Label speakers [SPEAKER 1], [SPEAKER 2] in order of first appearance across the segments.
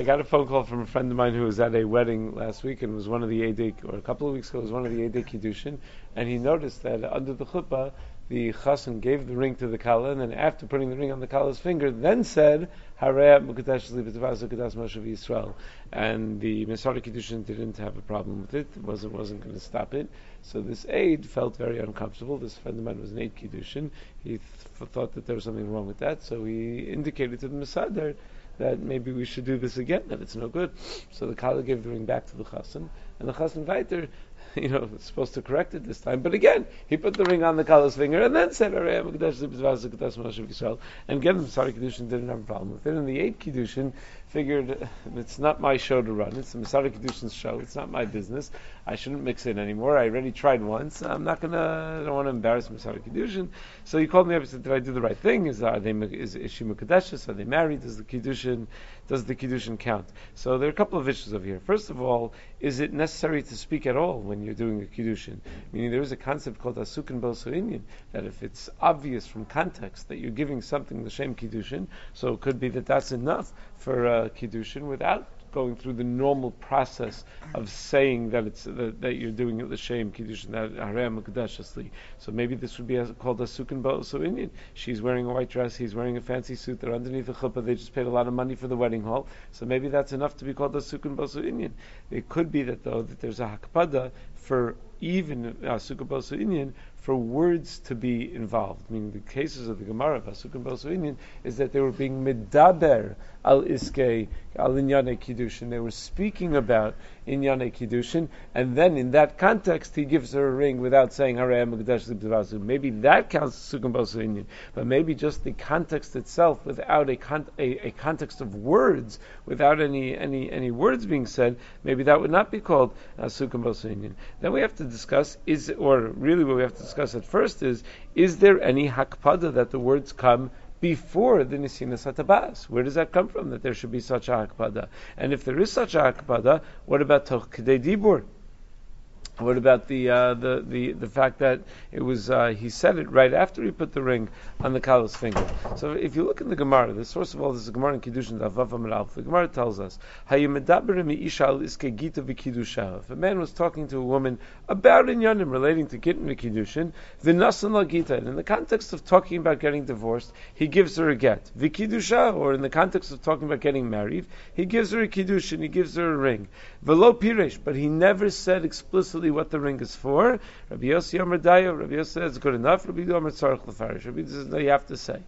[SPEAKER 1] I got a phone call from a friend of mine who was at a wedding last week and was one of the Edik, or a couple of weeks ago was one of the Edik Kiddushin, and he noticed that under the chuppah, the chassan gave the ring to the kala, and then after putting the ring on the kala's finger, then said, Harei Mukadesh Moshe Yisrael. And the Mesader Kiddushin didn't have a problem with it, wasn't, wasn't going to stop it. So this aide felt very uncomfortable. This friend of mine was an aide Kiddushin. He th- thought that there was something wrong with that, so he indicated to the Mesader that maybe we should do this again, that it's no good. So the Kala gave the ring back to the Chassan, and the Chassan weiter you know, supposed to correct it this time. But again, he put the ring on the Kala's finger and then said, and again, sorry, Kiddushin didn't have a problem with it. And the eighth Kiddushin figured it's not my show to run. It's the Mesader Kiddushin's show. It's not my business. I shouldn't mix it anymore. I already tried once. I'm not gonna. I don't want to embarrass Mesader Kiddushin. So he called me up and said, "Did I do the right thing? Is are they is, is she Mukadeshis? Are they married? Does the Kiddushin does the Kiddushin count?" So there are a couple of issues over here. First of all, is it necessary to speak at all when you're doing a Kiddushin? Meaning there is a concept called Asukin Bosuinian that if it's obvious from context that you're giving something the same Kiddushin, so it could be that that's enough for uh, Kiddushin without going through the normal process of saying that it's that, that you're doing it l'shem kiddushin that harem mekadeshasli. So maybe this would be a, called a sukkah so Indian. She's wearing a white dress, he's wearing a fancy suit. They're underneath the chuppah. They just paid a lot of money for the wedding hall. So maybe that's enough to be called a sukkah so Indian. It could be that though that there's a hakpada for even a sukkah Indian for words to be involved. Meaning the cases of the Gemara Asukim Bosuinian is that they were being medaber al iske al inyane kiddushin. They were speaking about inyane kiddushin, and then in that context he gives her a ring without saying magdash Maybe that counts as Asukim Bosuinian, but maybe just the context itself without a, con- a, a, context of words, without any any any words being said, maybe that would not be called uh, Asukim Bosuinian. Then we have to discuss is or really what we have to discuss at first is, is there any hakpada that the words come before the Nisina Hatabas? Where does that come from, that there should be such a hakpada? And if there is such a hakpada, what about Toch Dibur? What about the, uh, the, the, the fact that it was, uh, he said it right after he put the ring on the Kala's finger? So if you look in the Gemara, the source of all this is the Gemara in Kiddushin, the The Gemara tells us, If a man was talking to a woman about Inyanim relating to Gittin Kiddushin, V'nasan la Gita, and in the context of talking about getting divorced, he gives her a get. V'kiddusha, or in the context of talking about getting married, he gives her a Kiddushin, he gives her a ring. V'lo Piresh, but he never said explicitly what the ring is for. Rabbi Yossi Yomer Dayo, Rabbi Yossi says good enough. Rabbi Yomer Tzarech Lefarish. Rabbi says no, you have to say.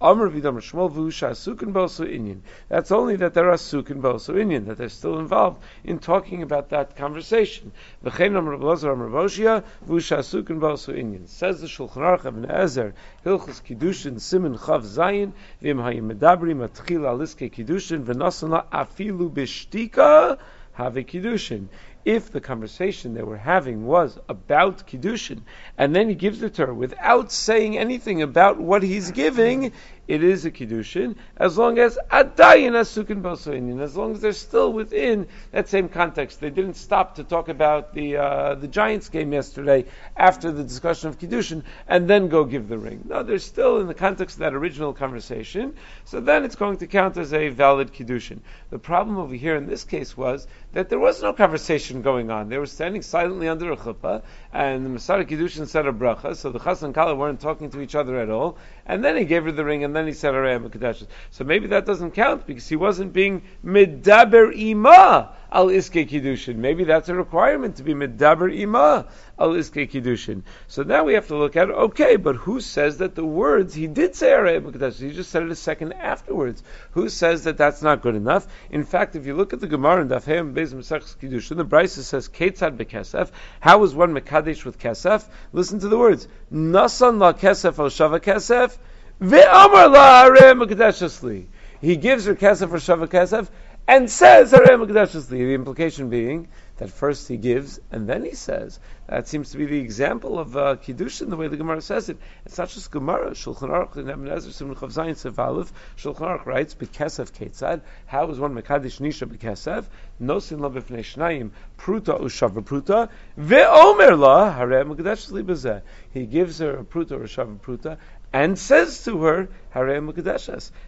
[SPEAKER 1] Amr Vidomer Shmuel Vusha Sukin Bosu Inyan. That's only that there are Sukin Bosu Inyan, that they're still involved in talking about that conversation. V'chein Amr Blazer Amr Voshia Vusha Sukin Bosu Inyan. Says the Shulchan Aruch Even HaEzer Hilchus Kiddushin Simin Chav Zayin V'im Hayim Medabri Matchil Aliske Kiddushin V'nosana Afilu Bishtika Have Kiddushin if the conversation they were having was about Kiddushin, and then he gives it to her without saying anything about what he's giving, it is a kiddushin as long as adayin asukin bosoinin, as long as they're still within that same context. They didn't stop to talk about the uh, the Giants game yesterday after the discussion of kiddushin and then go give the ring. No, they're still in the context of that original conversation. So then it's going to count as a valid kiddushin. The problem over here in this case was that there was no conversation going on. They were standing silently under a chuppah, and the Mesader Kiddushin said a bracha, so the Chas and Kala weren't talking to each other at all, and then he gave her the ring, and then he said Arayim Kadashas. So maybe that doesn't count because he wasn't being Midaber Ima al Iske Kiddushin. Maybe that's a requirement to be Midaber Ima al Iske Kiddushin. So now we have to look at, okay, but who says that the words, he did say Arayim Kadashas, he just said it a second afterwards. Who says that that's not good enough? In fact, if you look at the Gemara in Dafheim Bez Mesachs Kiddushin, the Brisa says, Ketzad Bekesef, how is one Mekadesh with Kesef? Listen to the words, Nasan la Kesef al Shava Kesef, Ve'amar la harei He gives her kesef for shava kesef and says harei The implication being that first he gives and then he says. That seems to be the example of uh, kiddushin, the way the Gemara says it. It's not just Gemara. Shulchan Aruch in Even HaEzer Simon Zayin Sevalif. Shulchan Aruch writes bekesef ketzad. How is one mekadesh nisha bekesef? Nosin lo b'fnei shnayim pruta ushava pruta ve'omer la harei mekadesh li He gives her a pruta or a shava pruta and says to her.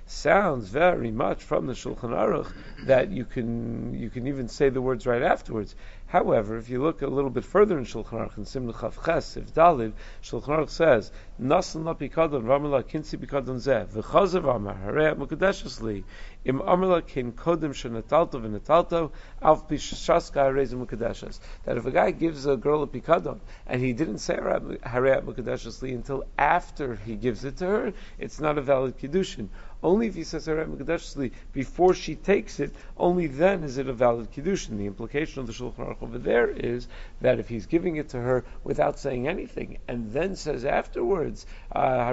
[SPEAKER 1] Sounds very much from the Shulchan Aruch that you can you can even say the words right afterwards. However, if you look a little bit further in Shulchan Aruch in Simon Chav Ches, if Dalid, Shulchan Aruch says, "Nasan la pikadon, ramela kinsi pikadon zeh, v'chazav amar harei mukadeshes li, im kin kodim shenatalto v'natalto, alf pishaska harei mukadeshes." That if a guy gives a girl a pikadon and he didn't say harei mukadeshes li until after he gives it to her, it's not a valid kiddushin. Only if he says Harei before she takes it, only then is it a valid Kiddushin. The implication of the Shulchan Aruch over there is that if he's giving it to her without saying anything, and then says afterwards, uh,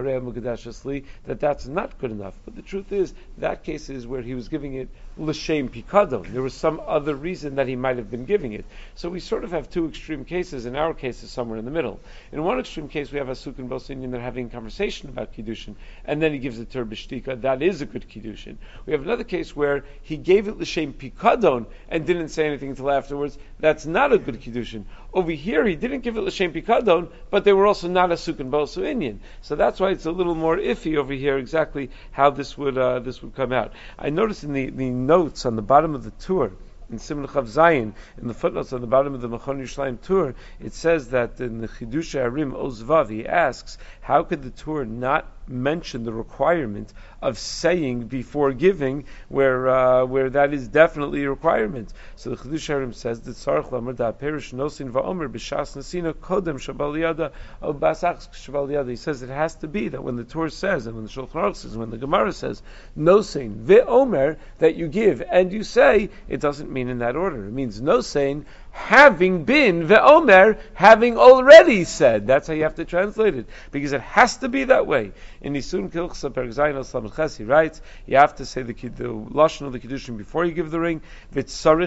[SPEAKER 1] that that's not good enough. But the truth is, that case is where he was giving it l'shem pikadon. There was some other reason that he might have been giving it. So we sort of have two extreme cases. In our case, is somewhere in the middle. In one extreme case, we have a Suk and Bosinian that are having a conversation about kiddushin, and then he gives it to her. That is a good kiddushin. We have another case where he gave it l'shem pikadon and didn't say anything until afterwards. That's not a good kiddushin. Over here, he didn't give it l'shem pikadon, but they were also not a Suk and Bosinian. So that's why it's a little more iffy over here exactly how this would uh, this would come out. I noticed in the, the notes on the bottom of the Tur, in Simon Chav Zayin, in the footnotes on the bottom of the Machon Yerushalayim Tur, it says that in the Chidush Arim Ozvav, he asks, how could the Tur not mention the requirement of saying before giving, where uh, where that is definitely a requirement. So the Chidush Harim says that Tzarich Lamar Da Perish Nosin Va'omer B'Shas Nasina Kodem Shabaliyada O Basach Shabaliyada. He says it has to be that when the Torah says and when the Shulchan Aruch says, when the Gemara says Nosin Ve'omer that you give and you say, it doesn't mean in that order. It means Nosin having been ve'omer, having already said. That's how you have to translate it, because it has to be that way. In Nisun Kilchsa Pergzayin al he writes, you have to say the, the lashon of the kiddushin before you give the ring. Lizar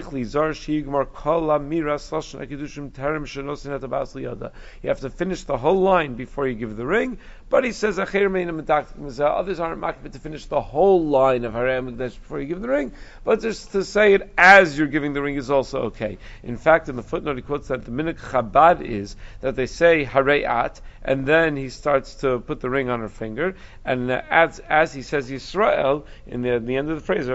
[SPEAKER 1] liyada. You have to finish the whole line before you give the ring. But he says others aren't makbid to finish the whole line of Harei before you give the ring, but just to say it as you're giving the ring is also okay. In fact, in the footnote he quotes that the minhag Chabad is that they say Harei and then he starts to put the ring on her finger, and as, as he says Yisrael in the, the end of the phrase,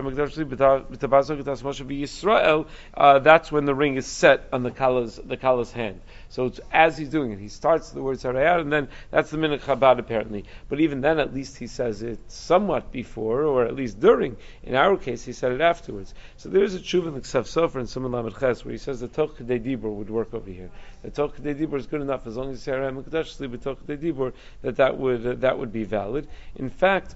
[SPEAKER 1] uh, that's when the ring is set on the Kala's, the Kala's hand. So it's as he's doing it, he starts the word Sarayat, and then that's the minhag Chabad apparently. But even then, at least he says it somewhat before, or at least during. In our case, he said it afterwards. So there is a tshuva in the Ksav Sofer and Simon Lamed Ches where he says the Toch Dibur would work over here. The Toch Dibur is good enough as long as you say Aram Mekadosh Sleep Toch Dibur that that would uh, that would be valid. In fact.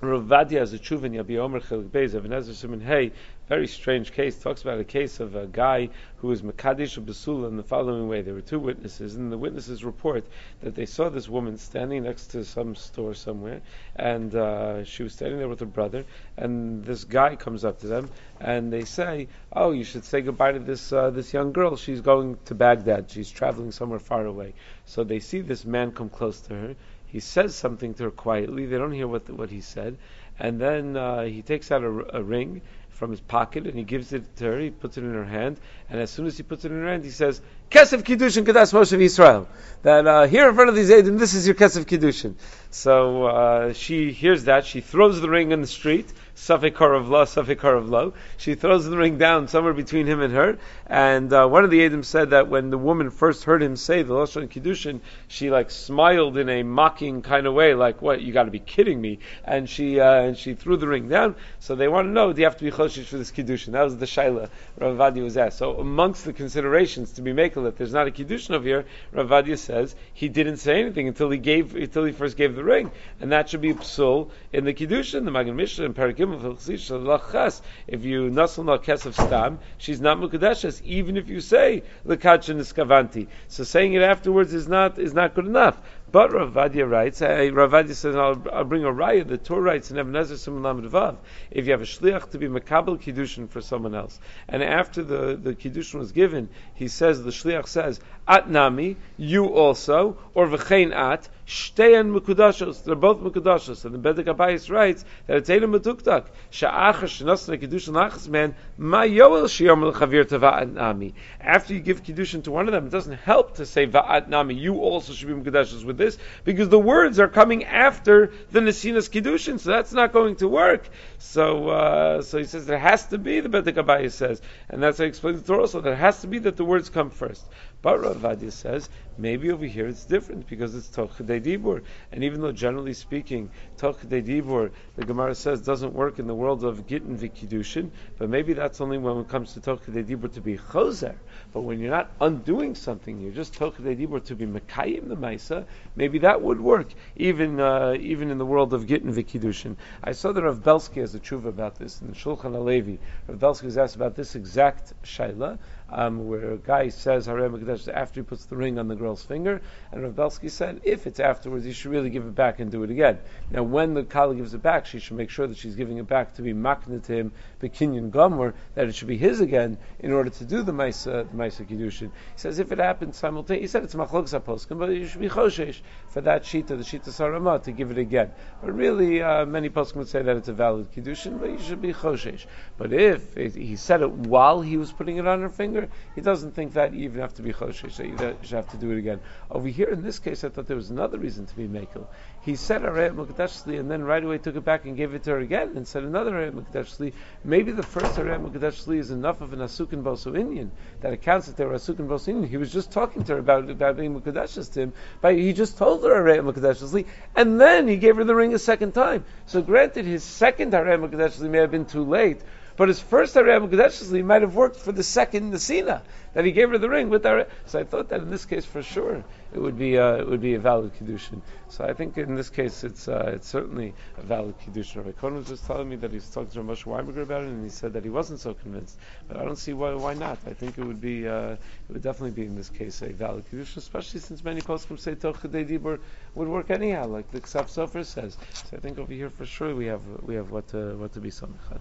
[SPEAKER 1] Rav Ovadia has a tshuva in Yabia Omer Chelik Beis of Ezer Simon Hey very strange case. Talks about a case of a guy who was Makadish Basula in the following way. There were two witnesses, and the witnesses report that they saw this woman standing next to some store somewhere, and uh, she was standing there with her brother, and this guy comes up to them, and they say, "Oh, you should say goodbye to this uh, this young girl. She's going to Baghdad. She's traveling somewhere far away." So they see this man come close to her. He says something to her quietly. They don't hear what the, what he said, and then uh, he takes out a, a ring from his pocket and he gives it to her. He puts it in her hand, and as soon as he puts it in her hand, he says, "Kesef kiddushin kadas Moshe Israel." That uh, here in front of these Eidim, this is your kesef kiddushin. So uh, she hears that. She throws the ring in the street. Safek of Lo, Safek of Lo. She throws the ring down somewhere between him and her. And uh, one of the Adam said that when the woman first heard him say the Lashon Kiddushin, she like smiled in a mocking kind of way, like, "What? You got to be kidding me!" And she uh, and she threw the ring down. So they want to know: Do you have to be choshish for this Kiddushin? That was the shaila Ravadi was asked. So amongst the considerations to be making that there's not a Kiddushin over here, Ravadia says he didn't say anything until he gave until he first gave the ring, and that should be psul in the Kiddushin, the Magen Mishnah and Parakim if you nasal na kesef stam, she's not mukadeshes, even if you say lekachin iskavanti. So saying it afterwards is not is not good enough. But Ravadia writes, uh, Ravadia says, I'll, I'll, bring a raya. The Torah writes in Even HaEzer Simon Vav, if you have a shliach to be makabel kiddushin for someone else, and after the, the kiddushin was given, he says, the shliach says, at nami, you also, or v'chein at, Shteyan Mukudashos. They're both Mukudashos. And the Bedek HaBayis writes that it's Eilim Matuktak. Sha'achar Shenosna Kedushin Lachas man, Ma Yoel Shiyom Chavir Tava'at Nami. After you give Kedushin to one of them, it doesn't help to say Va'at Nami. You also should be Mukudashos with this, because the words are coming after the Nesinas Kedushin, so that's not going to work. So, uh, so he says there has to be, the Bedek HaBayis says, and that's how he explains the Torah also, there has to be that the words come first. But Rav says maybe over here it's different because it's Tochidei Dibur, and even though generally speaking Tochidei Dibur, the Gemara says doesn't work in the world of Gittin Vikidushin, but maybe that's only when it comes to Tochidei Dibur to be Choser. But when you're not undoing something, you're just Tochidei Dibur to be Mekayim the Maisa, maybe that would work even uh, even in the world of Gittin Vikidushin. I saw that Rav Belsky has a tshuva about this in the Shulchan HaLevi. Rav Belsky was asked about this exact shaila um, where a guy says After he puts the ring on the girl's finger, and Rav Belsky said if it's afterwards, you should really give it back and do it again. Now, when the Kala gives it back, she should make sure that she's giving it back to be makna to him, Bekinyan Gomer, that it should be his again in order to do the Maisa, the Maisa Kiddushin. He says if it happens simultaneously, he said it's Machlok Zaposkim, but you should be Choshesh for that Shita, the Shita Sarama, to give it again. But really, uh, many poskim would say that it's a valid Kiddushin, but you should be Choshesh. But if it, he said it while he was putting it on her finger, he doesn't think that you even have to be so you should have to do it again. Over here, in this case, I thought there was another reason to be mekel. He said Arayat Mukadashli and then right away took it back and gave it to her again and said another Arayat Mukadashli. Maybe the first Arayat Mukadashli is enough of an Asukin Bosu Indian that accounts that they were Asukin Bosu Indian. He was just talking to her about, about being Mukadashis to him, but he just told her Arayat Mukadashli and then he gave her the ring a second time. So granted, his second Arayat Mukadashli may have been too late, but his first Harem Kedeshli might have worked for the second Nesina that he gave her the ring with her. So I thought that in this case, for sure, it would be uh, it would be a valid kiddushin. So I think in this case, it's uh, it's certainly a valid kiddushin. Rabbi Cohen was just telling me that he was talking to Moshe Weinberger about it, and he said that he wasn't so convinced. But I don't see why why not. I think it would be uh, it would definitely be in this case a valid kiddushin, especially since many poskim say Tochadei Dibur would work anyhow, like the Ksav Sofer says. So I think over here for sure we have we have what to, what to be samichat.